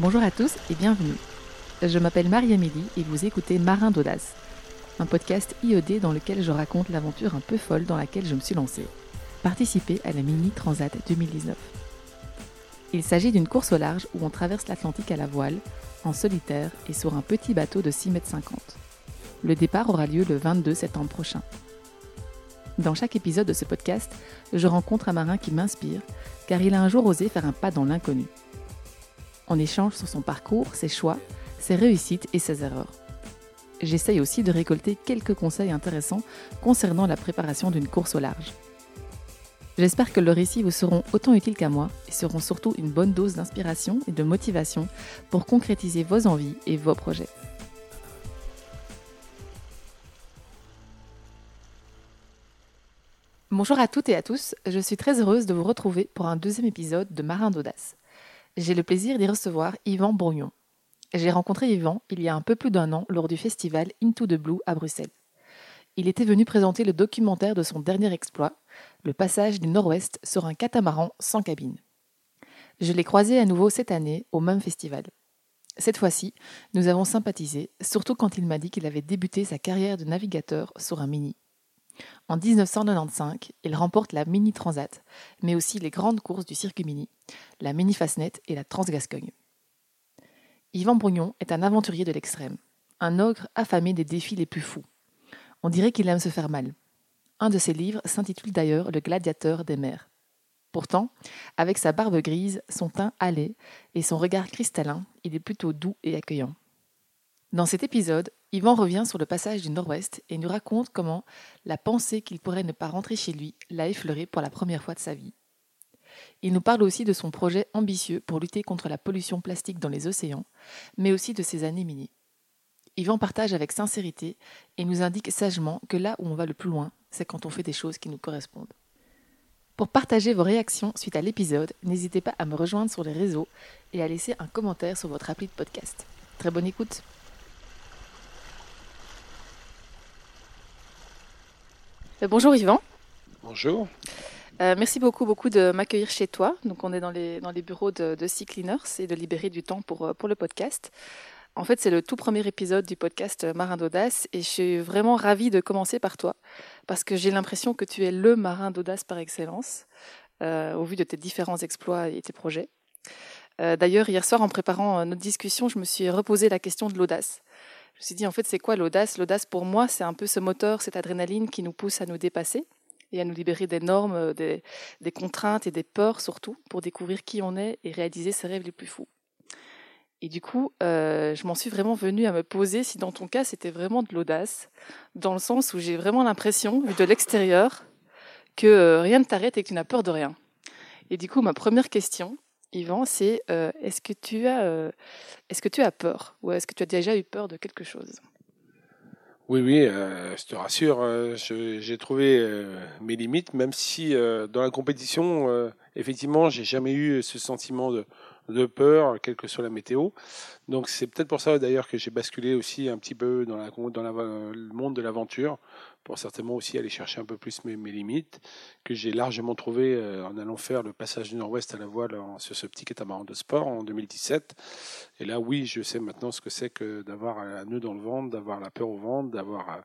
Bonjour à tous et bienvenue. Je m'appelle Marie-Amélie et vous écoutez Marin d'Audace, un podcast IOD dans lequel je raconte l'aventure un peu folle dans laquelle je me suis lancée. Participer à la Mini Transat 2019. Il s'agit d'une course au large où on traverse l'Atlantique à la voile, en solitaire et sur un petit bateau de 6,50 m. Le départ aura lieu le 22 septembre prochain. Dans chaque épisode de ce podcast, je rencontre un marin qui m'inspire, car il a un jour osé faire un pas dans l'inconnu. On échange sur son parcours, ses choix, ses réussites et ses erreurs. J'essaye aussi de récolter quelques conseils intéressants concernant la préparation d'une course au large. J'espère que leurs récits vous seront autant utiles qu'à moi et seront surtout une bonne dose d'inspiration et de motivation pour concrétiser vos envies et vos projets. Bonjour à toutes et à tous, je suis très heureuse de vous retrouver pour un deuxième épisode de Marin d'Audace. J'ai le plaisir d'y recevoir Yvan Bourgnon. J'ai rencontré Yvan il y a un peu plus d'un an lors du festival Into the Blue à Bruxelles. Il était venu présenter le documentaire de son dernier exploit, le passage du Nord-Ouest sur un catamaran sans cabine. Je l'ai croisé à nouveau cette année au même festival. Cette fois-ci, nous avons sympathisé, surtout quand il m'a dit qu'il avait débuté sa carrière de navigateur sur un mini. En 1995, il remporte la Mini Transat, mais aussi les grandes courses du circuit mini, la Mini Fastnet et la Transgascogne. Yvan Bourgnon est un aventurier de l'extrême, un ogre affamé des défis les plus fous. On dirait qu'il aime se faire mal. Un de ses livres s'intitule d'ailleurs Le gladiateur des mers. Pourtant, avec sa barbe grise, son teint hâlé et son regard cristallin, il est plutôt doux et accueillant. Dans cet épisode, Yvan revient sur le passage du Nord-Ouest et nous raconte comment la pensée qu'il pourrait ne pas rentrer chez lui l'a effleuré pour la première fois de sa vie. Il nous parle aussi de son projet ambitieux pour lutter contre la pollution plastique dans les océans, mais aussi de ses années minies. Yvan partage avec sincérité et nous indique sagement que là où on va le plus loin, c'est quand on fait des choses qui nous correspondent. Pour partager vos réactions suite à l'épisode, n'hésitez pas à me rejoindre sur les réseaux et à laisser un commentaire sur votre appli de podcast. Très bonne écoute bonjour Yvan. Bonjour. Euh, merci beaucoup, beaucoup de m'accueillir chez toi. Donc, on est dans les, dans les bureaux de, de Sea Cleaners et de libérer du temps pour, euh, pour le podcast. En fait, c'est le tout premier épisode du podcast Marin d'Audace et je suis vraiment ravie de commencer par toi parce que j'ai l'impression que tu es le marin d'audace par excellence au vu de tes différents exploits et tes projets. D'ailleurs, hier soir, en préparant notre discussion, je me suis reposé la question de l'audace. Je me suis dit, en fait, c'est quoi l'audace? L'audace, pour moi, c'est un peu ce moteur, cette adrénaline qui nous pousse à nous dépasser et à nous libérer des normes, euh, des, contraintes et des peurs surtout, pour découvrir qui on est et réaliser ses rêves les plus fous. Et du coup, euh, je m'en suis vraiment venue à me poser si dans ton cas, c'était vraiment de l'audace, dans le sens où j'ai vraiment l'impression, vu de l'extérieur, que euh, rien ne t'arrête et que tu n'as peur de rien. Et du coup, ma première question, Yvan, c'est euh, est-ce que tu as euh, est-ce que tu as peur ou est-ce que tu as déjà eu peur de quelque chose? Oui, oui, euh, je te rassure, j'ai trouvé mes limites, même si dans la compétition, effectivement, j'ai jamais eu ce sentiment de, peur, quelle que soit la météo. Donc c'est peut-être pour ça d'ailleurs que j'ai basculé aussi un petit peu dans, le monde de l'aventure, pour certainement aussi aller chercher un peu plus mes, mes limites, que j'ai largement trouvé euh, en allant faire le passage du Nord-Ouest à la voile sur ce petit catamaran de sport en 2017. Et là, oui, je sais maintenant ce que c'est que d'avoir un nœud dans le ventre, d'avoir la peur au ventre, d'avoir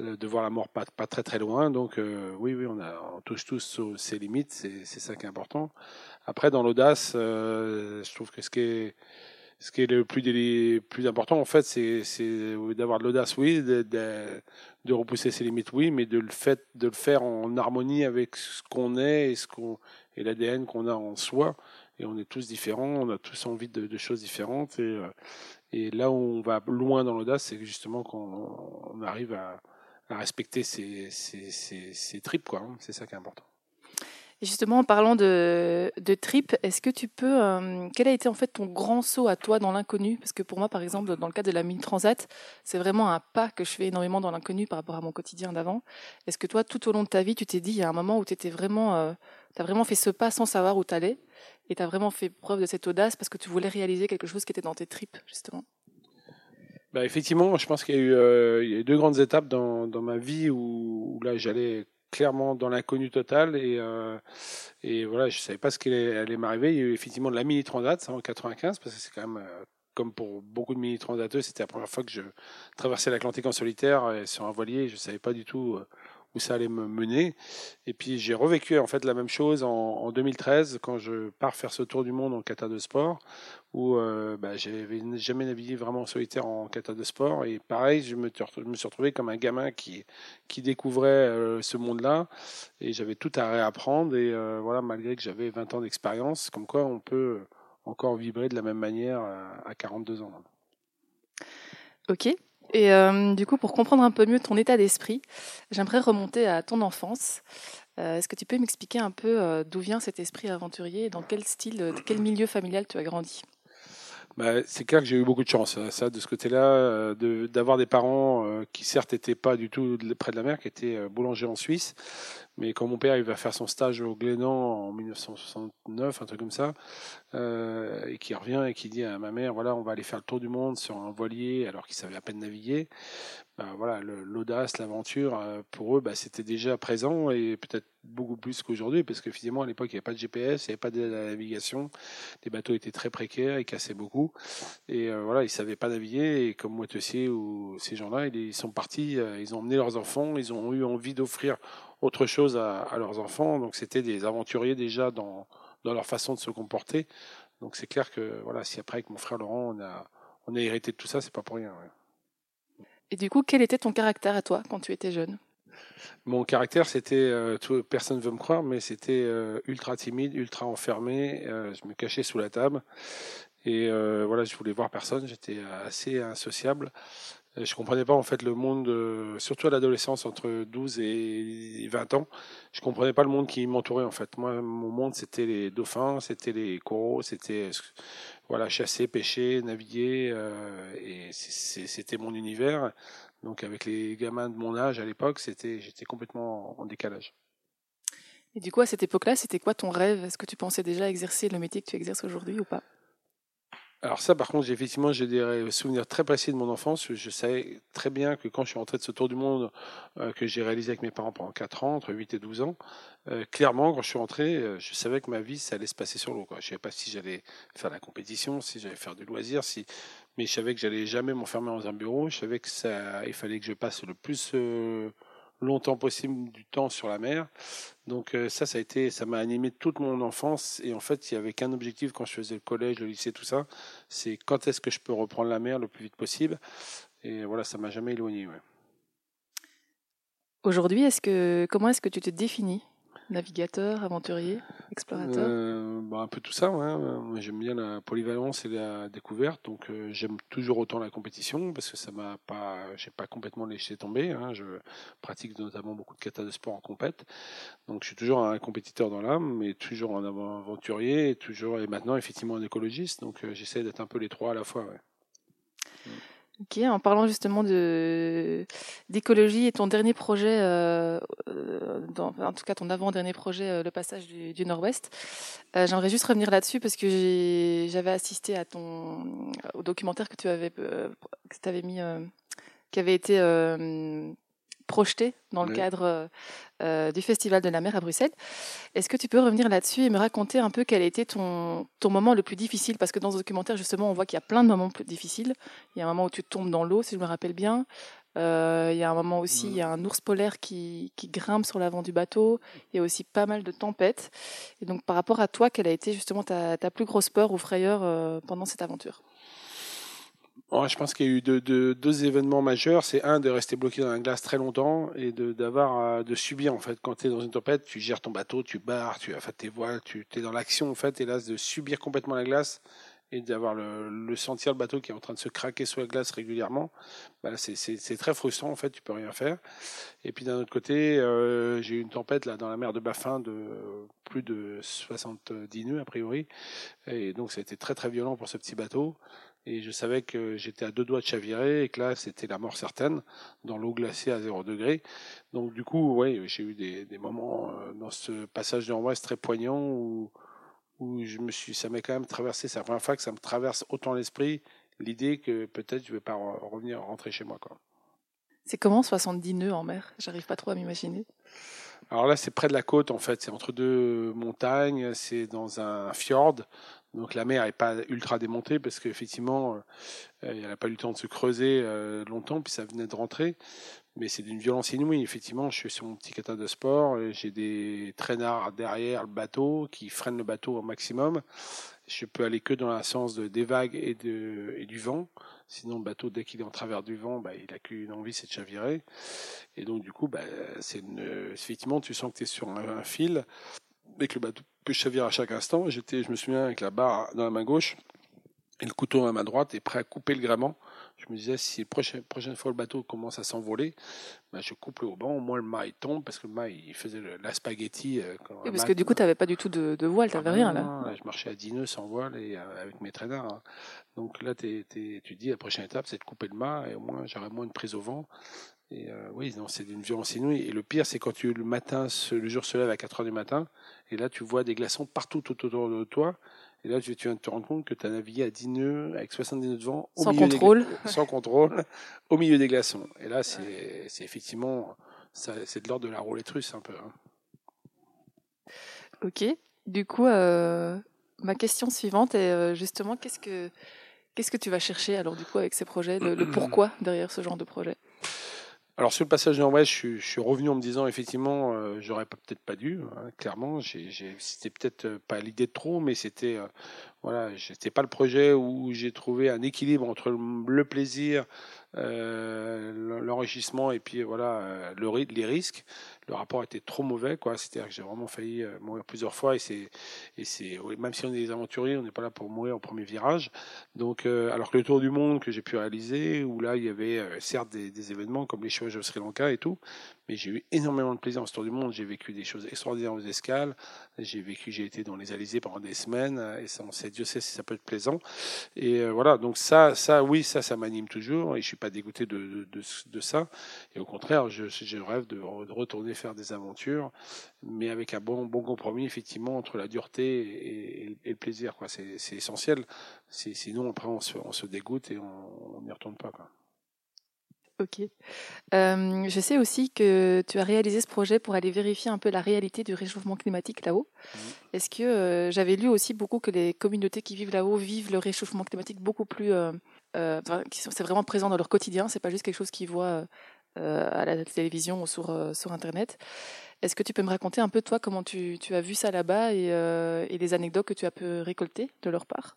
euh, de voir la mort pas, très très loin. Donc euh, oui, oui, on, touche tous ses limites, c'est ça qui est important. Après, dans l'audace, je trouve que ce qui est ce qui est le plus, plus important, en fait, c'est d'avoir de l'audace, oui, repousser ses limites, oui, mais de le, fait, de le faire en harmonie avec ce qu'on est et, ce qu'on, et l'ADN qu'on a en soi. Et on est tous différents, on a tous envie de, choses différentes. Et, euh, et, là où on va loin dans l'audace, c'est justement qu'on on arrive à, à respecter ses, ses, ses, tripes, quoi. Hein. C'est ça qui est important. Et justement, en parlant de, de trip, est-ce que tu peux, euh, quel a été en fait ton grand saut à toi dans l'inconnu? Parce que pour moi, par exemple, dans le cas de la mini transat, c'est vraiment un pas que je fais énormément dans l'inconnu par rapport à mon quotidien d'avant. Est-ce que toi, tout au long de ta vie, tu t'es dit, il y a un moment où tu étais vraiment, euh, as vraiment fait ce pas sans savoir où tu allais, et tu as vraiment fait preuve de cette audace parce que tu voulais réaliser quelque chose qui était dans tes tripes, justement? Bah, effectivement, je pense qu'il y, a eu, euh, deux grandes étapes dans, ma vie où là j'allais clairement dans l'inconnu total et, et voilà, je savais pas ce qui allait, m'arriver. Il y a eu effectivement de la mini transat, ça en 95, parce que c'est quand même comme pour beaucoup de mini transateux, c'était la première fois que je traversais l'Atlantique en solitaire et sur un voilier. Je savais pas du tout où ça allait me mener. Et puis j'ai revécu en fait la même chose en, 2013 quand je pars faire ce tour du monde en kata de sport, où euh, bah, j'avais jamais navigué vraiment en solitaire en kata de sport. Et pareil, je me, suis retrouvé comme un gamin qui, découvrait euh, ce monde-là. Et j'avais tout à réapprendre. Et euh, voilà, malgré que j'avais 20 ans d'expérience, comme quoi on peut encore vibrer de la même manière à 42 ans. Ok. Et euh, du coup, pour comprendre un peu mieux ton état d'esprit, j'aimerais remonter à ton enfance. Euh, est-ce que tu peux m'expliquer un peu euh, d'où vient cet esprit aventurier et dans quel style, quel milieu familial tu as grandi? Bah, c'est clair que j'ai eu beaucoup de chance, ça, de ce côté-là, d'avoir des parents qui certes n'étaient pas du tout près de la mer, qui étaient boulangers en Suisse, mais quand mon père il va faire son stage au Glénan en 1969, un truc comme ça, euh, et qui revient et qui dit à ma mère, voilà, on va aller faire le tour du monde sur un voilier alors qu'il savait à peine naviguer. Ben, voilà, l'audace, l'aventure, euh, pour eux, bah, c'était déjà présent et peut-être beaucoup plus qu'aujourd'hui, parce que finalement à l'époque il n'y avait pas de GPS, il n'y avait pas de navigation, les bateaux étaient très précaires, ils cassaient beaucoup, et euh, voilà, ils savaient pas naviguer. Et comme Moitessier ou ces gens-là, ils sont partis, ils ont emmené leurs enfants, ils ont eu envie d'offrir autre chose à, leurs enfants. Donc c'était des aventuriers déjà dans, dans leur façon de se comporter. Donc c'est clair que voilà, si après avec mon frère Laurent, on a, on a hérité de tout ça, c'est pas pour rien. Et du coup, quel était ton caractère à toi quand tu étais jeune? Mon caractère, c'était, euh, personne ne veut me croire, mais c'était euh, ultra timide, ultra enfermé. Euh, je me cachais sous la table et voilà, je voulais voir personne. J'étais assez insociable. Je comprenais pas en fait le monde, euh, surtout à l'adolescence entre 12 et 20 ans. Je comprenais pas le monde qui m'entourait en fait. Moi, mon monde c'était les dauphins, c'était les coraux, c'était voilà chasser, pêcher, naviguer, euh, et c'était mon univers. Donc avec les gamins de mon âge à l'époque, c'était j'étais complètement en décalage. Et du coup à cette époque-là, c'était quoi ton rêve? Est-ce que tu pensais déjà exercer le métier que tu exerces aujourd'hui ou pas? Alors ça, par contre, effectivement, j'ai des souvenirs très précis de mon enfance. Je savais très bien que quand je suis rentré de ce tour du monde euh, que j'ai réalisé avec mes parents pendant 4 ans, entre 8 et 12 ans, euh, clairement, quand je suis rentré, euh, je savais que ma vie, ça allait se passer sur l'eau. Je ne savais pas si j'allais faire la compétition, si j'allais faire du loisir, si... mais je savais que j'allais jamais m'enfermer dans un bureau. Je savais que ça, il fallait que je passe le plus longtemps possible du temps sur la mer. Donc euh, ça, ça a été, ça m'a animé toute mon enfance. Et en fait, il y avait qu'un objectif quand je faisais le collège, le lycée, tout ça, c'est quand est-ce que je peux reprendre la mer le plus vite possible. Et voilà, ça m'a jamais éloigné. Aujourd'hui, est-ce que comment est-ce que tu te définis? Navigateur, aventurier, explorateur euh, bah, Un peu tout ça. Moi, j'aime bien la polyvalence et la découverte. Donc, euh, j'aime toujours autant la compétition parce que ça m'a pas, j'ai pas complètement laissé tomber. Hein. Je pratique notamment beaucoup de kata de sport en compète. Donc, je suis toujours un compétiteur dans l'âme, mais toujours un aventurier et toujours, et maintenant, effectivement, un écologiste. Donc, euh, j'essaie d'être un peu les trois à la fois. Ok, en parlant justement de d'écologie et ton dernier projet, euh, euh, en tout cas ton avant-dernier projet, euh, le passage du, Nord-Ouest, j'aimerais juste revenir là-dessus parce que j'avais assisté à ton au documentaire que tu avais que tu avais mis, qui avait été projeté dans le cadre euh, euh, du Festival de la mer à Bruxelles. Est-ce que tu peux revenir là-dessus et me raconter un peu quel était ton, ton moment le plus difficile? Parce que dans ce documentaire, justement, on voit qu'il y a plein de moments plus difficiles. Il y a un moment où tu tombes dans l'eau, si je me rappelle bien. Euh, il y a un moment aussi, il y a un ours polaire qui, qui grimpe sur l'avant du bateau. Il y a aussi pas mal de tempêtes. Et donc, par rapport à toi, quelle a été justement ta, ta plus grosse peur ou frayeur pendant cette aventure? Je pense qu'il y a eu deux, événements majeurs. C'est un de rester bloqué dans la glace très longtemps et de d'avoir de subir en fait quand tu es dans une tempête, tu gères ton bateau, tu barres, tu as fait tes voiles, tu es dans l'action en fait et là de subir complètement la glace et d'avoir le, le, sentir le bateau qui est en train de se craquer sous la glace régulièrement, bah c'est très frustrant en fait, tu peux rien faire. Et puis d'un autre côté, euh, j'ai eu une tempête là dans la mer de Baffin de plus de 70 nœuds a priori, et donc ça a été très très violent pour ce petit bateau et je savais que j'étais à deux doigts de chavirer et que là c'était la mort certaine dans l'eau glacée à 0 degré. Donc du coup, ouais, j'ai eu des, des, moments euh, dans ce passage de l'Ouest très poignant où, où je me suis, ça m'est quand même traversé. C'est la première fois que ça me traverse autant l'esprit l'idée que peut-être je vais pas revenir rentrer chez moi quoi. C'est comment 70 nœuds en mer? J'arrive pas trop à m'imaginer. Alors là, c'est près de la côte, en fait. C'est entre deux montagnes. C'est dans un fjord. Donc la mer n'est pas ultra démontée parce qu'effectivement, euh, elle n'a pas eu le temps de se creuser euh, longtemps, puis ça venait de rentrer. Mais c'est d'une violence inouïe. Effectivement, je suis sur mon petit kata de sport. J'ai des traînards derrière le bateau qui freinent le bateau au maximum. Je peux aller que dans le sens de, des vagues et, du vent. Sinon, le bateau, dès qu'il est en travers du vent, bah, il a qu'une envie, c'est de chavirer. Et donc, du coup, bah, c'est effectivement, tu sens que tu es sur un, fil et que le bateau peut chavirer à chaque instant. J'étais, je me souviens, avec la barre dans la main gauche et le couteau dans la main droite et prêt à couper le gréement je me disais, si la prochaine, prochaine fois le bateau commence à s'envoler, ben, je coupe le haubans, au moins le mât tombe, parce que le mât, il faisait la spaghetti. Euh, oui, parce que du coup, tu n'avais pas du tout de, voile, tu n'avais ah rien là. Je marchais à 10 nœuds sans voile et euh, avec mes traîneurs. Hein. Donc là, tu dis, la prochaine étape, c'est de couper le mât, et au moins, j'aurai moins de prise au vent. Et euh, oui, non, c'est d'une violence inouïe. Et le pire, c'est quand tu, le matin, le jour se lève à 4 heures du matin, et là, tu vois des glaçons partout autour de toi. Et là, tu viens de te rendre compte que tu as navigué à 10 nœuds avec 70 nœuds de vent. Au sans contrôle. sans contrôle, au milieu des glaçons. Et là, c'est effectivement, c'est de l'ordre de la roulette russe un peu. Hein. Ok. Du coup, euh, ma question suivante est euh, justement, qu'est-ce que, qu'est-ce que tu vas chercher alors du coup avec ces projets, le pourquoi derrière ce genre de projet? Alors sur le passage de Nord-Ouest, je, suis revenu en me disant effectivement, euh, j'aurais peut-être pas dû. Hein, clairement, c'était peut-être euh, pas l'idée de trop, mais c'était euh, voilà, c'était pas le projet où j'ai trouvé un équilibre entre le, plaisir, l'enrichissement et puis voilà le, les risques le rapport était trop mauvais, quoi. C'est-à-dire que j'ai vraiment failli euh, mourir plusieurs fois et c'est, et c'est, même si on est des aventuriers, on n'est pas là pour mourir au premier virage. Donc, euh, alors que le tour du monde que j'ai pu réaliser, où là il y avait euh, certes des, événements comme les chevauches au Sri Lanka et tout, mais j'ai eu énormément de plaisir en ce tour du monde. J'ai vécu des choses extraordinaires aux escales. J'ai vécu, j'ai été dans les Alizés pendant des semaines et ça, on sait, Dieu sait si ça peut être plaisant. Et voilà, donc ça, ça, oui, ça, ça m'anime toujours et je suis pas dégoûté de, ça. Et au contraire, je, je rêve de, de retourner faire des aventures, mais avec un bon, bon compromis, effectivement, entre la dureté et, le plaisir. Quoi. C'est, c'est essentiel. sinon, après, on se, on se dégoûte et on n'y retourne pas. Quoi. Ok. Euh, je sais aussi que tu as réalisé ce projet pour aller vérifier un peu la réalité du réchauffement climatique là-haut. Mmh. Est-ce que euh, j'avais lu aussi beaucoup que les communautés qui vivent là-haut vivent le réchauffement climatique beaucoup plus. Euh, c'est vraiment présent dans leur quotidien, c'est pas juste quelque chose qu'ils voient à la télévision ou sur, sur Internet. Est-ce que tu peux me raconter un peu, toi, comment tu, as vu ça là-bas et, et les anecdotes que tu as pu récolter de leur part?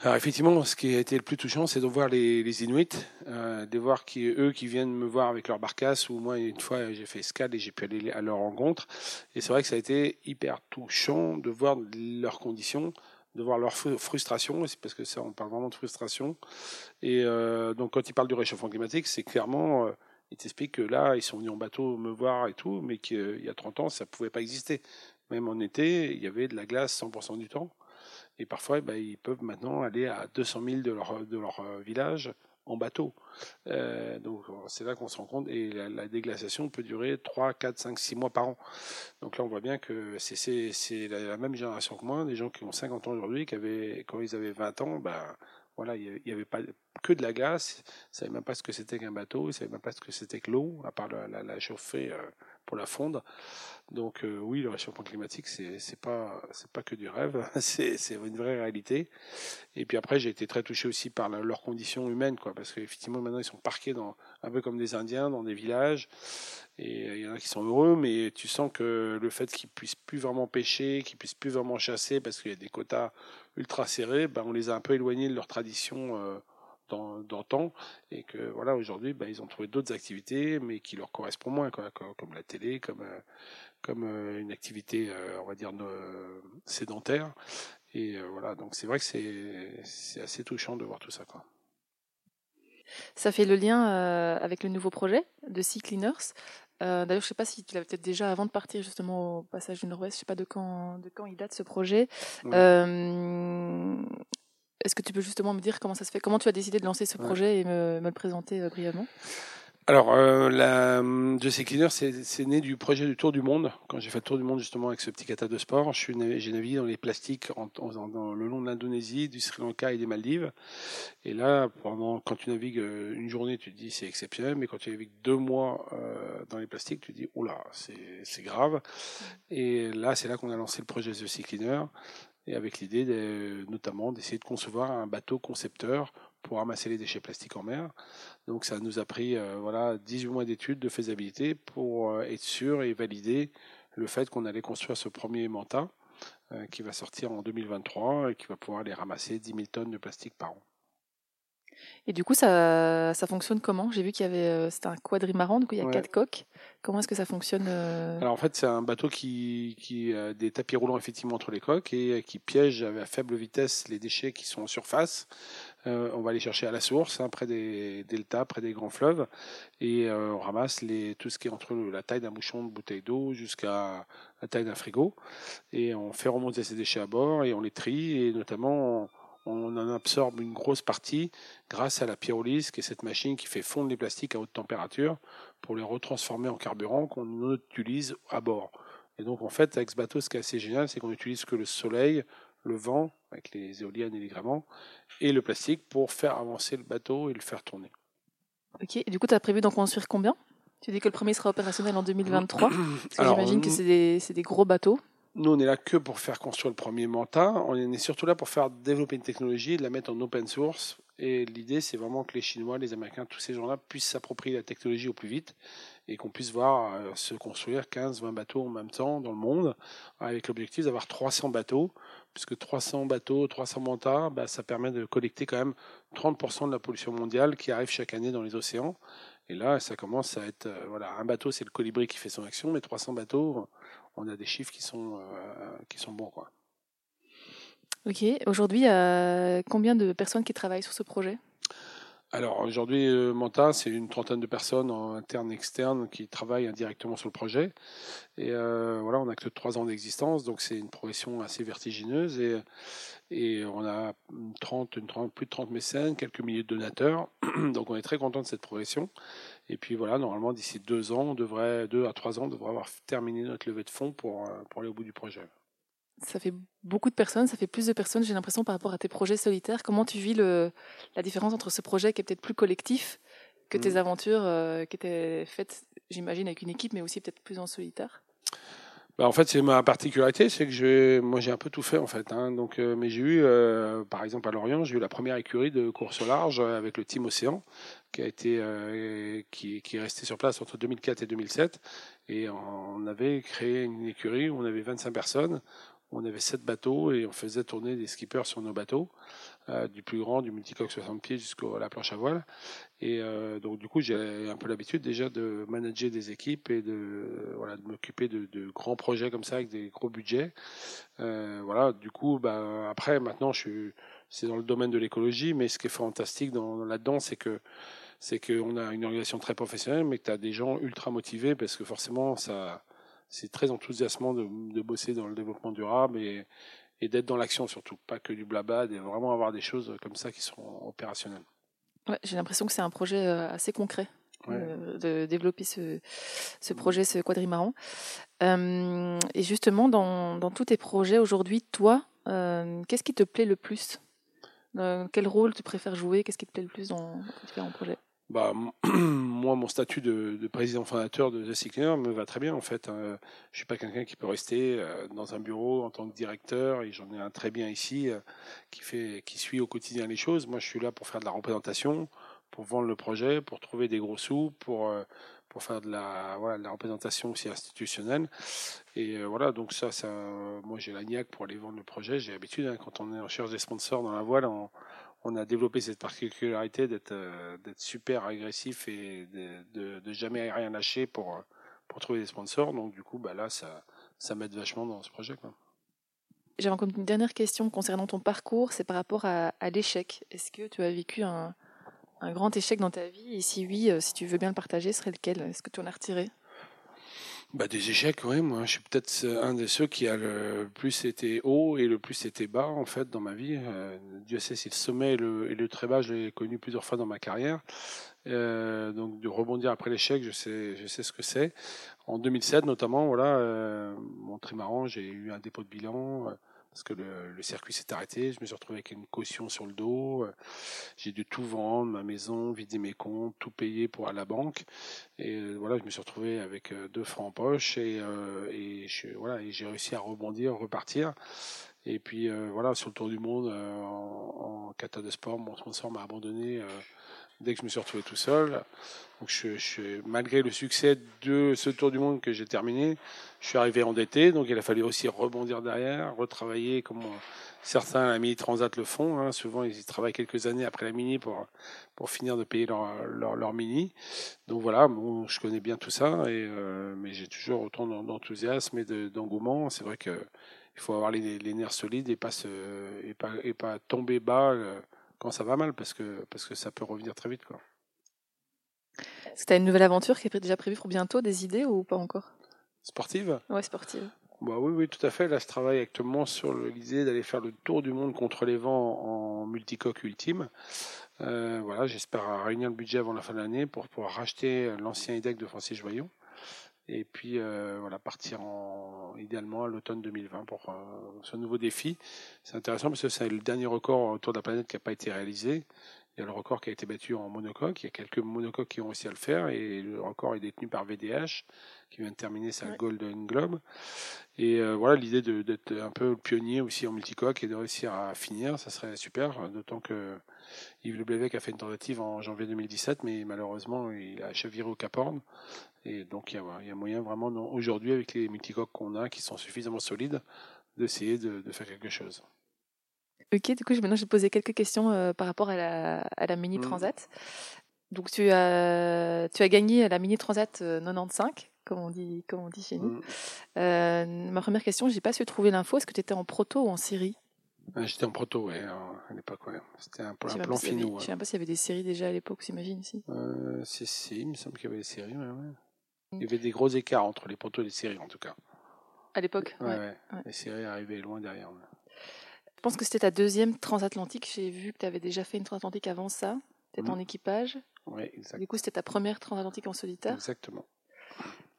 Alors effectivement, ce qui a été le plus touchant, c'est de voir les, Inuits, euh, de voir eux qui viennent me voir avec leur barcasse, ou moi une fois j'ai fait escale et j'ai pu aller à leur rencontre. Et c'est vrai que ça a été hyper touchant de voir leurs conditions, de voir leur frustration, c'est parce que ça, on parle vraiment de frustration. Et euh, donc quand ils parlent du réchauffement climatique, c'est clairement, euh, ils t'expliquent que là, ils sont venus en bateau me voir et tout, mais qu'il y a 30 ans, ça ne pouvait pas exister. Même en été, il y avait de la glace 100% du temps. Et parfois, ben, ils peuvent maintenant aller à 200 000 de leur, de leur euh, village bateau. Euh, donc c'est là qu'on se rend compte. Et la, déglaciation peut durer 3, 4, 5, 6 mois par an. Donc là, on voit bien que c'est la, même génération que moi, des gens qui ont 50 ans aujourd'hui, qui avaient, quand ils avaient 20 ans, ben, voilà, il n'y avait pas que de la glace, ils ne savaient même pas ce que c'était qu'un bateau, ils ne savaient même pas ce que c'était que l'eau, à part la, la, chauffer euh, pour la fondre. Donc euh, oui, le réchauffement climatique, c'est c'est pas pas que du rêve, c'est une vraie réalité. Et puis après, j'ai été très touché aussi par leurs conditions humaines, quoi, parce qu'effectivement maintenant ils sont parqués dans un peu comme des Indiens dans des villages. Et il y en a qui sont heureux, mais tu sens que le fait qu'ils puissent plus vraiment pêcher, qu'ils puissent plus vraiment chasser, parce qu'il y a des quotas ultra serrés, ben on les a un peu éloignés de leur tradition. Euh, d'antan et que voilà aujourd'hui ben, ils ont trouvé d'autres activités mais qui leur correspondent moins quoi, comme la télé comme euh, comme euh, une activité euh, on va dire sédentaire et voilà donc c'est vrai que c'est assez touchant de voir tout ça quoi. Ça fait le lien avec le nouveau projet de Sea Cleaners. D'ailleurs, je ne sais pas si tu l'avais peut-être déjà avant de partir justement au passage du Nord-Ouest. Je ne sais pas de quand, de quand il date ce projet. Est-ce que tu peux justement me dire comment ça se fait? Comment tu as décidé de lancer ce projet et me, le présenter euh, brièvement? Alors, euh, la, ces cleaners, c'est né du projet du Tour du Monde. Quand j'ai fait le Tour du Monde justement avec ce petit kata de sport, j'ai navigué dans les plastiques en, dans le long de l'Indonésie, du Sri Lanka et des Maldives. Et là, pendant, quand tu navigues euh, une journée, tu te dis c'est exceptionnel, mais quand tu navigues deux mois euh, dans les plastiques, tu te dis oula, c'est grave. Et là, c'est là qu'on a lancé le projet The Sea Cleaner et avec l'idée notamment d'essayer de concevoir un bateau concepteur pour ramasser les déchets plastiques en mer. Donc ça nous a pris euh, voilà 18 mois d'études de faisabilité pour euh, être sûr et valider le fait qu'on allait construire ce premier manta euh, qui va sortir en 2023 et qui va pouvoir aller ramasser 10 000 tonnes de plastique par an. Et du coup, ça, ça fonctionne comment? J'ai vu qu'il y avait, euh, c'était un quadrimaran, donc il y a quatre coques. Comment est-ce que ça fonctionne euh? Alors en fait, c'est un bateau qui, qui a des tapis roulants effectivement entre les coques et qui piège à faible vitesse les déchets qui sont en surface. Euh, on va les chercher à la source, hein, près des deltas, près des grands fleuves, et on ramasse les, tout ce qui est entre la taille d'un bouchon de bouteille d'eau jusqu'à la taille d'un frigo. Et on fait remonter ces déchets à bord et on les trie, et notamment on en absorbe une grosse partie grâce à la pyrolyse, qui est cette machine qui fait fondre les plastiques à haute température pour les retransformer en carburant qu'on utilise à bord. Et donc en fait, avec ce bateau, ce qui est assez génial, c'est qu'on n'utilise que le soleil, le vent, avec les éoliennes et les gréements, et le plastique pour faire avancer le bateau et le faire tourner. Ok, et du coup, tu as prévu d'en construire combien? Tu dis que le premier sera opérationnel en 2023. J'imagine que c'est des, des gros bateaux. Nous, on est là que pour faire construire le premier Manta. On est surtout là pour faire développer une technologie et de la mettre en open source. Et l'idée, c'est vraiment que les Chinois, les Américains, tous ces gens-là puissent s'approprier la technologie au plus vite et qu'on puisse voir euh, se construire 15, 20 bateaux en même temps dans le monde avec l'objectif d'avoir 300 bateaux. Puisque 300 bateaux, 300 Manta, bah, ça permet de collecter quand même 30% de la pollution mondiale qui arrive chaque année dans les océans. Et là, ça commence à être, euh, voilà, un bateau, c'est le colibri qui fait son action, mais 300 bateaux, on a des chiffres qui sont, euh, qui sont bons. Quoi. Ok, aujourd'hui, a combien de personnes qui travaillent sur ce projet? Alors aujourd'hui, euh, Manta, c'est une trentaine de personnes en interne, externe, qui travaillent indirectement sur le projet. Et euh, voilà, on n'a que trois ans d'existence, donc c'est une progression assez vertigineuse. Et, et on a 30, une 30, plus de 30 mécènes, quelques milliers de donateurs. donc on est très content de cette progression. Et puis voilà, normalement, d'ici deux ans, on devrait, deux à trois ans, on devrait avoir terminé notre levée de fonds pour, euh, pour aller au bout du projet. Ça fait beaucoup de personnes, ça fait plus de personnes, j'ai l'impression, par rapport à tes projets solitaires. Comment tu vis le, la différence entre ce projet qui est peut-être plus collectif que tes mm. aventures euh, qui étaient faites, j'imagine, avec une équipe, mais aussi peut-être plus en solitaire? Bah, en fait, c'est ma particularité, c'est que moi j'ai un peu tout fait en fait. Hein. Donc, euh, mais j'ai eu, euh, par exemple à Lorient, j'ai eu la première écurie de course au large avec le Team Océan, qui a été, euh, qui, qui, est resté sur place entre 2004 et 2007. Et on avait créé une écurie où on avait 25 personnes, on avait 7 bateaux et on faisait tourner des skippers sur nos bateaux. Euh, du plus grand, du multicoque 60 pieds jusqu'à la planche à voile. Et euh, donc du coup, j'ai un peu l'habitude déjà de manager des équipes et de voilà de m'occuper de, de, grands projets comme ça avec des gros budgets. Euh, voilà, du coup, bah, après maintenant, je suis c'est dans le domaine de l'écologie, mais ce qui est fantastique dans, là-dedans, c'est que c'est qu'on a une organisation très professionnelle, mais que tu as des gens ultra motivés parce que forcément, ça c'est très enthousiasmant de, de, bosser dans le développement durable et, et d'être dans l'action surtout, pas que du blabla, et vraiment avoir des choses comme ça qui sont opérationnelles. Ouais, J'ai l'impression que c'est un projet euh, assez concret. Euh, de développer ce, ce, projet, ce quadrimaran. Euh, et justement, dans, dans, tous tes projets aujourd'hui, toi, euh, qu'est-ce qui te plaît le plus? Quel rôle tu préfères jouer? Qu'est-ce qui te plaît le plus dans tes différents projets? Bah, moi, mon statut de, président fondateur de The Cleaner me va très bien en fait. Hein. Je suis pas quelqu'un qui peut rester euh, dans un bureau en tant que directeur et j'en ai un très bien ici euh, qui fait, qui suit au quotidien les choses. Moi, je suis là pour faire de la représentation, pour vendre le projet, pour trouver des gros sous, pour euh, pour faire de la voilà de la représentation aussi institutionnelle. Et voilà, donc ça, ça, moi j'ai la niaque pour aller vendre le projet. J'ai l'habitude hein, quand on est en recherche des sponsors dans la voile, on a développé cette particularité d'être euh, super agressif et de, de, jamais rien lâcher pour pour trouver des sponsors. Donc du coup, bah là, ça m'aide vachement dans ce projet. J'avais encore une dernière question concernant ton parcours, c'est par rapport à, l'échec. Est-ce que tu as vécu un, un, grand échec dans ta vie? Et si oui, euh, si tu veux bien le partager, serait lequel? Est-ce que tu en as retiré? Bah, Des échecs, oui. Moi, je suis peut-être un de ceux qui a le plus été haut et le plus été bas, en fait, dans ma vie. Euh, Dieu sait si le sommet et le, et le très bas, je l'ai connu plusieurs fois dans ma carrière. Euh, donc, de rebondir après l'échec, je sais, je sais ce que c'est. En 2007, notamment, voilà, euh, mon trimaran, j'ai eu un dépôt de bilan. Euh, parce que le, circuit s'est arrêté. Je me suis retrouvé avec une caution sur le dos. Euh, j'ai dû tout vendre, ma maison, vider mes comptes, tout payer pour à la banque. Et euh, voilà, je me suis retrouvé avec euh, deux francs en poche et, je, voilà, j'ai réussi à rebondir, repartir. Et puis voilà, sur le tour du monde en, en kata de sport, mon sponsor m'a abandonné dès que je me suis retrouvé tout seul. Donc je, je, malgré le succès de ce tour du monde que j'ai terminé, je suis arrivé endetté, donc il a fallu aussi rebondir derrière, retravailler comme certains la mini transat le font. Hein. Souvent ils y travaillent quelques années après la mini pour pour finir de payer leur mini. Donc voilà, bon, je connais bien tout ça, et euh, mais j'ai toujours autant d'enthousiasme et d'engouement. C'est vrai que il faut avoir les, les, nerfs solides et pas se, et pas et pas tomber bas. Euh, quand ça va mal parce que, parce que ça peut revenir très vite. Quoi. Est-ce que tu as une nouvelle aventure qui est déjà prévue pour bientôt, des idées ou pas encore? Sportive? Ouais, sportive. Bah oui, oui, tout à fait. Là, je travaille actuellement sur l'idée d'aller faire le tour du monde contre les vents en multicoque ultime. Euh, voilà, j'espère réunir le budget avant la fin de l'année pour pouvoir racheter l'ancien IDEC de Francis Joyon et puis euh, voilà partir en idéalement à l'automne 2020 pour euh, ce nouveau défi. C'est intéressant parce que c'est le dernier record autour de la planète qui n'a pas été réalisé. Il y a le record qui a été battu en monocoque. Il y a quelques monocoques qui ont réussi à le faire et le record est détenu par VDH qui vient de terminer sa ouais. Golden Globe. Et euh, voilà l'idée d'être un peu le pionnier aussi en multicoque et de réussir à finir, ça serait super. D'autant que Yves Leblevec a fait une tentative en janvier 2017, mais malheureusement il a chaviré au Cap Horn. Et donc il y a, il y a moyen vraiment aujourd'hui avec les multicoques qu'on a qui sont suffisamment solides d'essayer de, de faire quelque chose. Ok, du coup, maintenant, je vais poser quelques questions euh, par rapport à la, à la Mini Transat. Mmh. Donc, tu as, tu as gagné la Mini Transat 95, comme on dit, comme on dit chez nous. Mmh. Euh, ma première question, j'ai pas su trouver l'info. Est-ce que tu étais en proto ou en série? J'étais en proto, ouais, à l'époque, ouais. C'était un, un plan finaux. Je sais même pas s'il y avait des séries déjà à l'époque, j'imagine, si. Euh, si, si, il me semble qu'il y avait des séries, ouais, ouais. Il y avait des gros écarts entre les protos et les séries, en tout cas. À l'époque ouais, ouais. ouais, Les séries arrivaient loin derrière. Je pense que c'était ta deuxième transatlantique. J'ai vu que tu avais déjà fait une transatlantique avant ça. Peut-être mmh. en équipage. Oui, exactement. Du coup, c'était ta première transatlantique en solitaire. Exactement.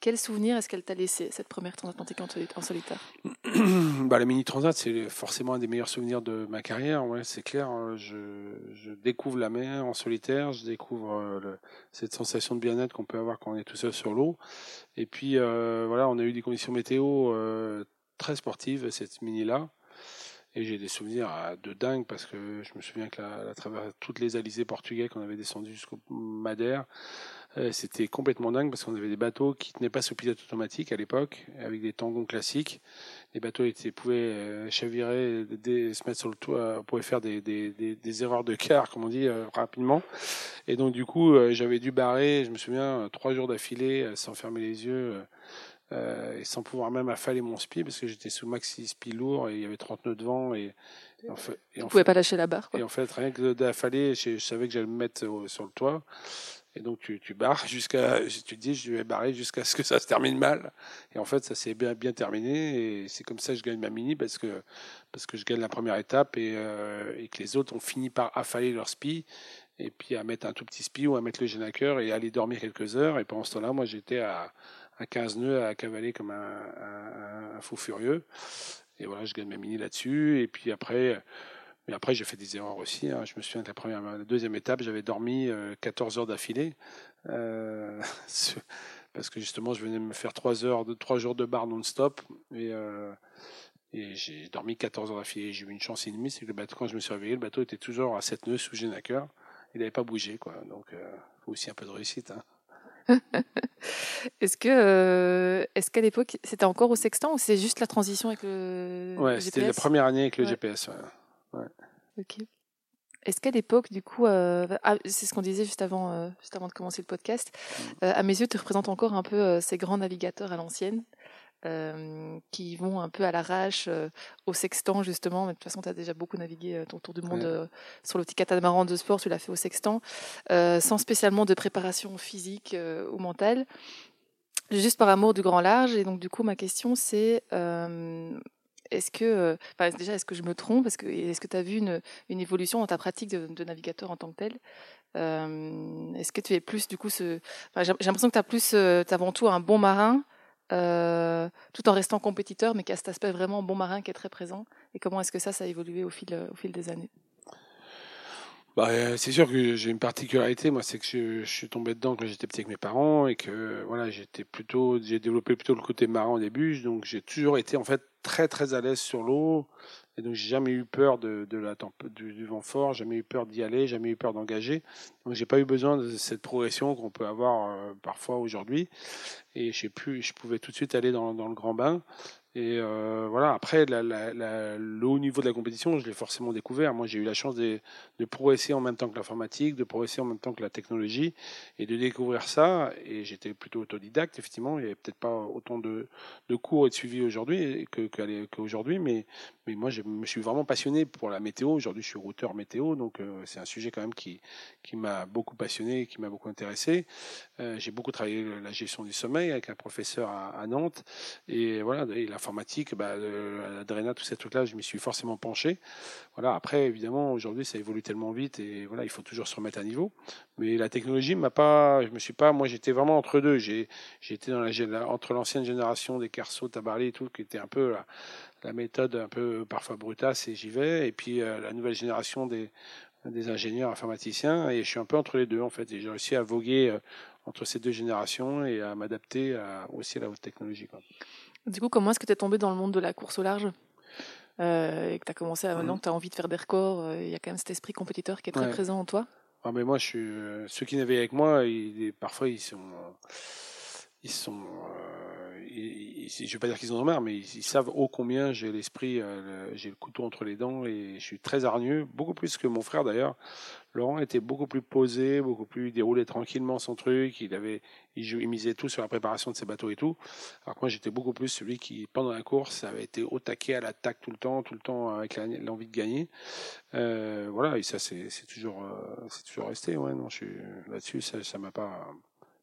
Quel souvenir est-ce qu'elle t'a laissé, cette première transatlantique en solitaire? Bah, La Mini Transat, c'est forcément un des meilleurs souvenirs de ma carrière. Ouais, c'est clair. Je, je, découvre la mer en solitaire. Je découvre le, cette sensation de bien-être qu'on peut avoir quand on est tout seul sur l'eau. Et puis, euh, voilà, on a eu des conditions météo euh, très sportives, cette Mini-là. Et j'ai des souvenirs de dingue parce que je me souviens que la, la travers toutes les alizés portugais qu'on avait descendu jusqu'au Madère, euh, c'était complètement dingue parce qu'on avait des bateaux qui tenaient pas sous pilote automatique à l'époque, avec des tangons classiques. Les bateaux étaient, pouvaient euh, chavirer, se mettre sur le toit, pouvaient faire des, erreurs de quart, comme on dit, euh, rapidement. Et donc du coup, euh, j'avais dû barrer, je me souviens, trois jours d'affilée, sans fermer les yeux. Euh, et sans pouvoir même affaler mon spi parce que j'étais sous maxi spi lourd et il y avait 30 nœuds de vent et, et en fait, et en pouvais fait, pas lâcher la barre quoi. et en fait rien que d'affaler je, je, savais que j'allais me mettre au, sur le toit. Et donc tu, tu barres jusqu'à tu te dis je vais barrer jusqu'à ce que ça se termine mal. Et en fait ça s'est bien bien terminé et c'est comme ça que je gagne ma mini parce que parce que je gagne la première étape et, euh, et que les autres ont fini par affaler leur spi et puis à mettre un tout petit spi ou à mettre le génaqueur et aller dormir quelques heures. Et pendant ce temps-là moi j'étais à à 15 nœuds à cavaler comme un, fou furieux. Et voilà, je gagne ma mini là-dessus. Et puis après, mais après j'ai fait des erreurs aussi. Hein. Je me souviens que la première, la deuxième étape, j'avais dormi euh, 14 heures d'affilée. Euh, parce que justement, je venais me faire 3 heures, de, 3 jours de bar non-stop. Et, euh, j'ai dormi 14 heures d'affilée. J'ai eu une chance inouïe, c'est que le bateau, quand je me suis réveillé, le bateau était toujours à 7 nœuds sous Génaqueur. Il n'avait pas bougé, quoi. Donc, euh, faut aussi un peu de réussite. Hein. est-ce que, euh, est-ce qu'à l'époque, c'était encore au sextant ou c'est juste la transition avec le, ouais, le c'était la première année avec le ouais. GPS. Ouais. Ok. Est-ce qu'à l'époque, du coup, euh, ah, c'est ce qu'on disait juste avant, euh, juste avant de commencer le podcast, mmh. à mes yeux, tu représentes encore un peu ces grands navigateurs à l'ancienne, euh, qui vont un peu à l'arrache euh, au sextant justement. Mais de toute façon, tu as déjà beaucoup navigué ton tour du monde ouais. euh, sur le petit catamaran de sport, tu l'as fait au sextant, sans spécialement de préparation physique ou mentale. Juste par amour du grand large, et donc du coup, ma question c'est euh, est-ce que, euh, enfin, déjà, est-ce que je me trompe? Est-ce que tu as vu une, une, évolution dans ta pratique de, de navigateur en tant que tel euh, Est-ce que tu es plus, du coup, ce... Enfin, j'ai l'impression que tu as plus, euh, avant tout un bon marin, euh, tout en restant compétiteur, mais qui a cet aspect vraiment bon marin qui est très présent. Et comment est-ce que ça, ça a évolué au fil, au fil des années? Bah, euh, c'est sûr que j'ai une particularité, moi, c'est que je, je, suis tombé dedans quand j'étais petit avec mes parents et que voilà, j'étais plutôt, j'ai développé plutôt le côté marin au début, donc j'ai toujours été en fait très très à l'aise sur l'eau et donc j'ai jamais eu peur de, la du, du, vent fort, jamais eu peur d'y aller, jamais eu peur d'engager, donc j'ai pas eu besoin de cette progression qu'on peut avoir euh, parfois aujourd'hui. Et je plus, je pouvais tout de suite aller dans le grand bain et euh, voilà, après, le haut niveau de la compétition, je l'ai forcément découvert. Moi, j'ai eu la chance de, de, progresser en même temps que l'informatique, de progresser en même temps que la technologie, et de découvrir ça. Et j'étais plutôt autodidacte, effectivement. Il n'y avait peut-être pas autant de, de, cours et de suivi aujourd'hui qu'aujourd'hui, mais, mais moi, je me suis vraiment passionné pour la météo. Aujourd'hui, je suis routeur météo, donc euh, c'est un sujet quand même qui, qui m'a beaucoup passionné, qui m'a beaucoup intéressé. Euh, j'ai beaucoup travaillé la gestion du sommeil avec un professeur à, à Nantes, et voilà, et la informatique, bah, l'Adrena, tous ces trucs-là, je m'y suis forcément penché. Voilà. Après, évidemment, aujourd'hui, ça évolue tellement vite et voilà, il faut toujours se remettre à niveau. Mais la technologie m'a pas, je me suis pas, moi, j'étais vraiment entre deux. J'ai, j'étais dans la, entre l'ancienne génération des Carso, Tabarly et tout, qui était un peu la, la méthode un peu parfois brutasse et j'y vais. Et puis euh, la nouvelle génération des, des ingénieurs informaticiens et je suis un peu entre les deux en fait. Et j'ai réussi à voguer euh, entre ces deux générations et à m'adapter aussi à la haute technologie. Quoi. Du coup, comment est-ce que tu es tombé dans le monde de la course au large? Euh, et que tu as commencé à maintenant mmh. que tu as envie de faire des records euh, Il y a quand même cet esprit compétiteur qui est très ouais. présent en toi? Ah, mais Moi, je suis, euh, ceux qui naviguent avec moi, ils, parfois, ils sont. Ils sont euh, je ne vais pas dire qu'ils en ont marre, mais ils, savent ô combien j'ai l'esprit, euh, j'ai le couteau entre les dents et je suis très hargneux, beaucoup plus que mon frère d'ailleurs. Laurent était beaucoup plus posé, beaucoup plus déroulé tranquillement son truc. Il avait, il, jouait, il misait tout sur la préparation de ses bateaux et tout. Alors que moi, j'étais beaucoup plus celui qui, pendant la course, avait été au taquet à l'attaque tout le temps, tout le temps avec l'envie de gagner. Euh, voilà, et ça, c'est toujours, euh, c'est toujours resté. Ouais, non, là-dessus, ça, ça m'a pas,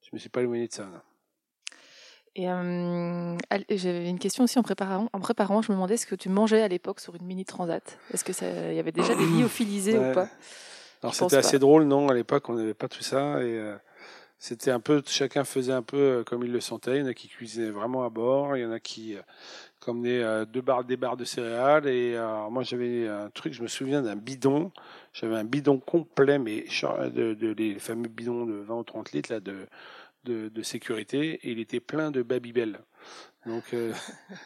je me suis pas éloigné de ça. Et euh, j'avais une question aussi en préparant. En préparant, je me demandais ce que tu mangeais à l'époque sur une mini transat. Est-ce que ça, il y avait déjà des lyophilisés ouais. ou pas? Alors c'était assez drôle, non À l'époque, on n'avait pas tout ça et euh, c'était un peu, chacun faisait un peu euh, comme il le sentait. Il y en a qui cuisinaient vraiment à bord, il y en a qui euh, commenaient deux barres, des barres de céréales et moi j'avais un truc, je me souviens d'un bidon. J'avais un bidon complet, mais de, de, les fameux bidons de 20 ou 30 litres là de de, de sécurité et il était plein de Babybel. Donc euh,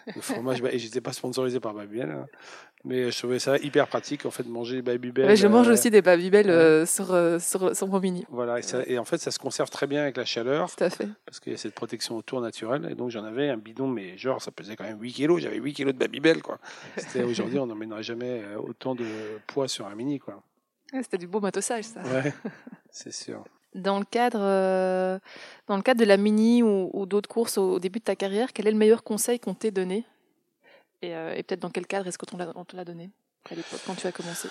le fromage, bah, et j'étais pas sponsorisé par Babybel, hein, mais je trouvais ça hyper pratique en fait de manger des Babybel. Ouais, je mange euh, aussi des Babybel euh, sur, euh, sur, sur mon mini. Voilà, et, ça, et, en fait ça se conserve très bien avec la chaleur. Tout à fait. Parce qu'il y a cette protection autour naturelle. Et donc j'en avais un bidon, mais genre ça pesait quand même 8 kilos. J'avais 8 kilos de Babybel quoi. Aujourd'hui on n'emmènerait jamais autant de poids sur un mini quoi. Ouais, C'était du beau matossage ça. Ouais, c'est sûr. Dans le cadre, euh, dans le cadre de la mini ou, d'autres courses au, début de ta carrière, quel est le meilleur conseil qu'on t'ait donné? Et, euh, et peut-être dans quel cadre est-ce qu'on te l'a donné à l'époque quand tu as commencé?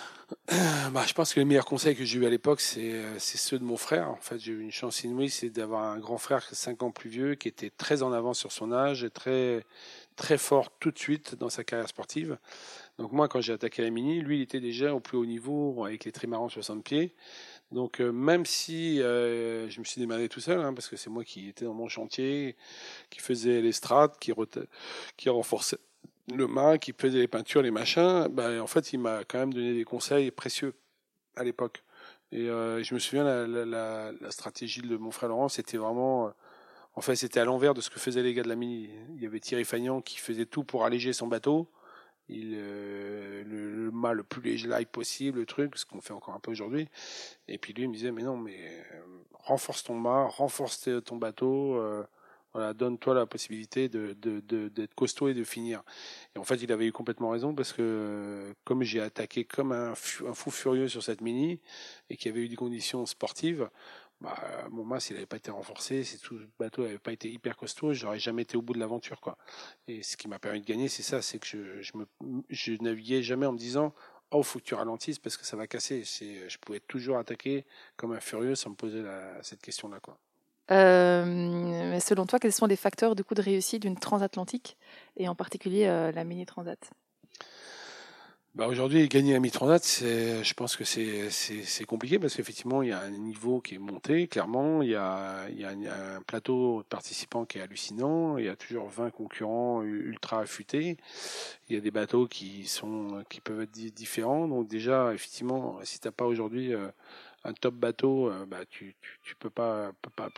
Bah, Je pense que les meilleurs conseils que j'ai eu à l'époque, c'est ceux de mon frère. En fait, j'ai eu une chance inouïe, c'est d'avoir un grand frère 5 ans plus vieux qui était très en avance sur son âge et très, très fort tout de suite dans sa carrière sportive. Donc moi, quand j'ai attaqué la mini, lui, il était déjà au plus haut niveau avec les trimarans 60 pieds. Donc euh, même si euh, je me suis démarré tout seul, hein, parce que c'est moi qui étais dans mon chantier, qui faisait les strates, qui, qui renforçait le mât, qui faisait les peintures, les machins, bah, en fait il m'a quand même donné des conseils précieux à l'époque. Et euh, je me souviens la, la, la, stratégie de mon frère Laurent, c'était vraiment, en fait c'était à l'envers de ce que faisaient les gars de la mini. Il y avait Thierry Fagnan qui faisait tout pour alléger son bateau il euh, le, le mât le plus léger light possible, le truc, ce qu'on fait encore un peu aujourd'hui. Et puis lui il me disait mais non mais euh, renforce ton mât, renforce ton bateau, euh, voilà, donne-toi la possibilité de, de, de, d'être costaud et de finir. Et en fait il avait eu complètement raison parce que comme j'ai attaqué comme un, un fou furieux sur cette mini et qu'il y avait eu des conditions sportives, bah, mon mât, s'il n'avait pas été renforcé, si tout le bateau n'avait pas été hyper costaud, j'aurais jamais été au bout de l'aventure, quoi. Et ce qui m'a permis de gagner, c'est ça, c'est que je, je, me, naviguais jamais en me disant, oh, faut que tu ralentisses parce que ça va casser. Je pouvais toujours attaquer comme un furieux sans me poser cette question-là, quoi. Euh, selon toi, quels sont les facteurs de coup de réussite d'une transatlantique et en particulier la mini transat bah aujourd'hui, gagner la mi-transat, c'est, je pense que c'est, compliqué parce qu'effectivement, il y a un niveau qui est monté, clairement. Il y a, il y a un plateau de participants qui est hallucinant. Il y a toujours 20 concurrents ultra affûtés. Il y a des bateaux qui sont, qui peuvent être différents. Donc déjà, effectivement, si t'as pas aujourd'hui euh, un top bateau, euh, bah, tu, tu, tu, peux pas,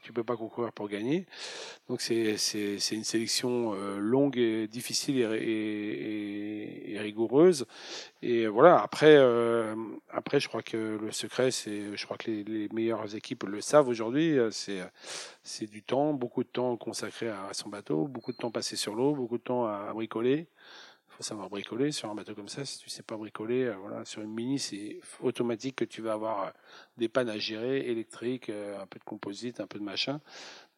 tu peux pas concourir pour gagner. Donc c'est une sélection euh, longue et difficile et, et, et, rigoureuse. Et voilà. Après euh, après, je crois que le secret, c'est, je crois que les, les, meilleures équipes le savent aujourd'hui. C'est c'est du temps, beaucoup de temps consacré à son bateau, beaucoup de temps passé sur l'eau, beaucoup de temps à bricoler faut savoir bricoler sur un bateau comme ça. Si tu sais pas bricoler, euh, voilà, sur une mini, c'est automatique que tu vas avoir euh, des pannes à gérer, électriques, euh, un peu de composite, un peu de machin.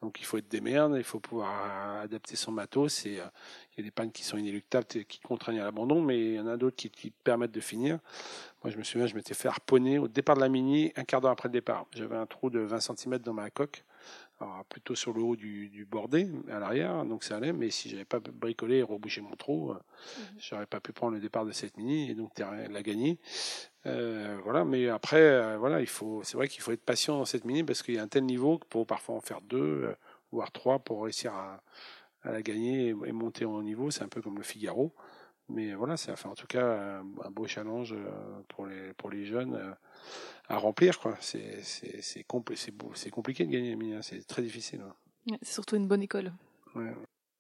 Donc il faut être des merdes, il faut pouvoir adapter son matos. Il y a des pannes qui sont inéluctables, qui contraignent à l'abandon, mais il y en a d'autres qui, qui, te permettent de finir. Moi, je me souviens, je m'étais fait harponner au départ de la mini, un quart d'heure après le départ. J'avais un trou de 20 cm dans ma coque alors, plutôt sur le haut du, du bordé à l'arrière, donc ça allait. Mais si j'avais pas bricolé et rebouché mon trou, euh, mhm. j'aurais pas pu prendre le départ de cette mini et donc la gagner. Euh, voilà, mais après, euh, voilà, il faut, c'est vrai qu'il faut être patient dans cette mini parce qu'il y a un tel niveau que pour parfois en faire deux, voire trois pour réussir à, à la gagner et, monter en niveau. C'est un peu comme le Figaro. Mais voilà, c'est enfin, en tout cas un, beau challenge pour les, pour les jeunes à remplir. C'est, c'est, compliqué de gagner, mais c'est très difficile. Hein. c'est surtout une bonne école.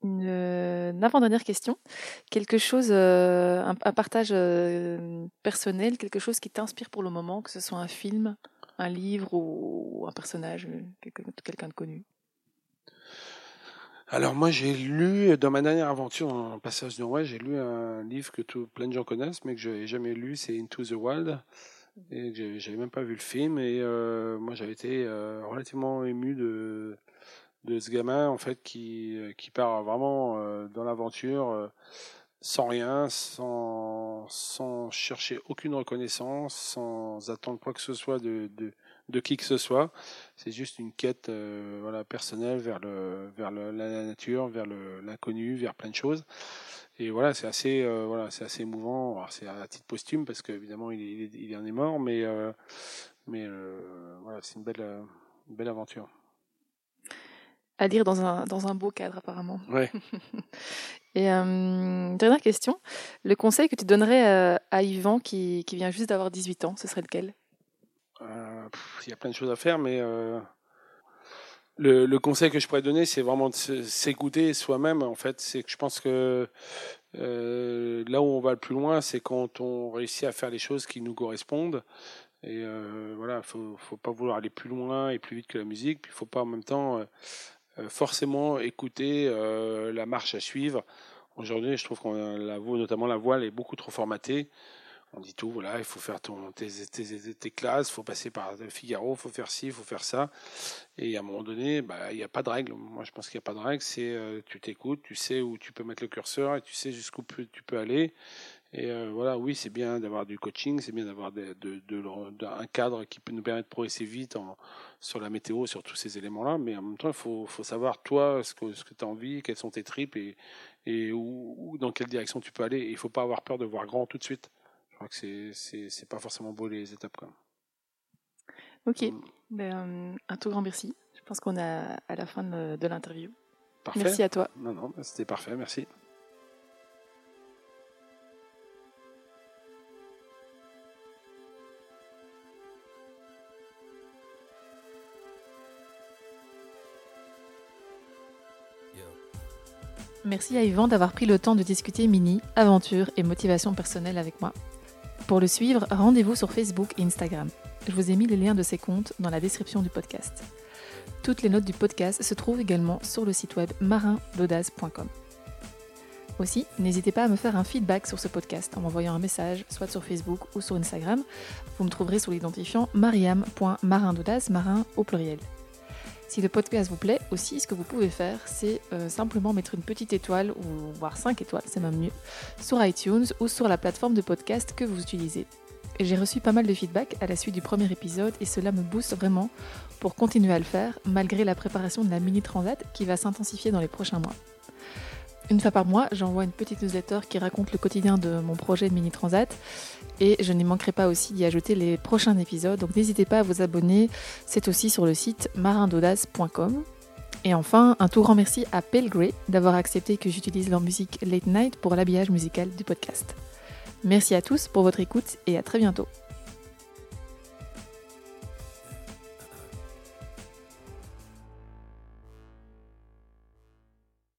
Une, euh, avant-dernière question. Quelque chose, euh, un, partage euh, personnel, quelque chose qui t'inspire pour le moment, que ce soit un film, un livre ou un personnage, quelqu'un de connu? Alors moi j'ai lu dans ma dernière aventure en passage de roi, j'ai lu un livre que tout, plein de gens connaissent mais que je n'ai jamais lu, c'est Into the Wild et j'avais même pas vu le film et euh, moi j'avais été euh, relativement ému de de ce gamin en fait qui qui part vraiment euh, dans l'aventure sans rien, sans sans chercher aucune reconnaissance, sans attendre quoi que ce soit de, de qui que ce soit. C'est juste une quête voilà personnelle vers le vers le, la nature, vers l'inconnu, vers plein de choses. Et voilà, c'est assez, euh, voilà, c'est assez émouvant. C'est à titre posthume parce qu'évidemment il, il, il en est mort, mais, euh, mais euh, voilà, c'est une belle, une belle aventure. À lire dans un, dans un beau cadre apparemment. Ouais. Et dernière question, le conseil que tu donnerais à Yvan qui, qui vient juste d'avoir 18 ans, ce serait lequel? Il y a plein de choses à faire, mais le, le, conseil que je pourrais donner, c'est vraiment de s'écouter soi-même. En fait, c'est que je pense que euh, là où on va le plus loin, c'est quand on réussit à faire les choses qui nous correspondent. Et euh, voilà, faut, faut pas vouloir aller plus loin et plus vite que la musique. Puis, faut pas en même temps euh, euh forcément écouter euh, la marche à suivre. Aujourd'hui, je trouve qu'on la notamment la voile, est beaucoup trop formatée on dit tout, voilà, il faut faire tes, classes, il faut passer par Figaro, il faut faire ci, il faut faire ça. Et à un moment donné, bah, il n'y a pas de règle. Moi, je pense qu'il n'y a pas de règle. C'est euh, tu t'écoutes, tu sais où tu peux mettre le curseur et tu sais jusqu'où tu peux aller. Et euh, voilà, oui, c'est bien d'avoir du coaching, c'est bien d'avoir un cadre qui peut nous permettre de progresser vite sur la météo, sur tous ces éléments-là. Mais en même temps, il faut, savoir, toi, ce que, tu as envie, quelles sont tes tripes et, dans quelle direction tu peux aller. il ne faut pas avoir peur de voir grand tout de suite crois que c'est pas forcément beau les étapes. Quoi. Ok, mm. ben, euh, un tout grand merci. Je pense qu'on est à la fin de, de l'interview. Merci à toi. Non, non, c'était parfait, merci. Merci à Yvan d'avoir pris le temps de discuter mini, aventure et motivation personnelle avec moi. Pour le suivre, rendez-vous sur Facebook et Instagram. Je vous ai mis les liens de ces comptes dans la description du podcast. Toutes les notes du podcast se trouvent également sur le site web marindaudaz.com. Aussi, n'hésitez pas à me faire un feedback sur ce podcast en m'envoyant un message, soit sur Facebook ou sur Instagram. Vous me trouverez sous l'identifiant mariam.marindaudaz, marin au pluriel. Si le podcast vous plaît aussi, ce que vous pouvez faire, c'est euh, simplement mettre une petite étoile, ou voire 5 étoiles, c'est même mieux, sur iTunes ou sur la plateforme de podcast que vous utilisez. J'ai reçu pas mal de feedback à la suite du premier épisode et cela me booste vraiment pour continuer à le faire malgré la préparation de la mini transat qui va s'intensifier dans les prochains mois. Une fois par mois, j'envoie une petite newsletter qui raconte le quotidien de mon projet de mini transat et je n'y manquerai pas aussi d'y ajouter les prochains épisodes. Donc n'hésitez pas à vous abonner, c'est aussi sur le site marindaudace.com. Et enfin, un tout grand merci à Pelgrey d'avoir accepté que j'utilise leur musique Late Night pour l'habillage musical du podcast. Merci à tous pour votre écoute et à très bientôt.